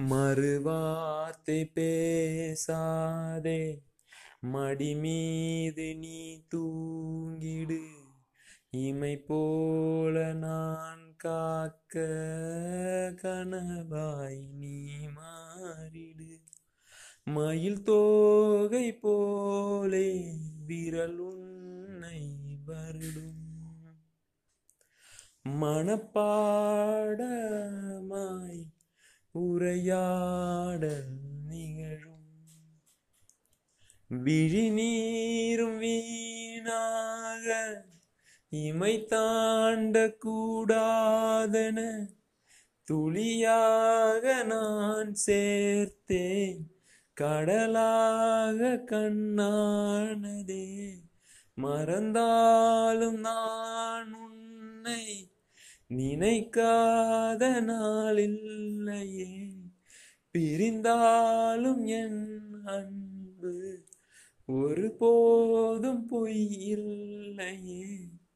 மறுவார்த்தை பேசாதே. மடி மீது நீ தூங்கிடு. இமை போல நான் காக்க கனவாய் நீ மாறிடு. மயில் தோகை போலே விரல் உன்னை வருடும். மனப்பாடமாய் உரையாடல் நிகழும். விழிநீரும் வீணாக இமை தாண்ட கூடாதன துளியாக நான் சேர்த்தேன். கடலாக கண்ணானதே மறந்தாலும் நான் உன்னை நினைக்காத நாளில்லையே. பிரிந்தாலும் என் அன்பு ஒருபோதும் பொய் இல்லையே.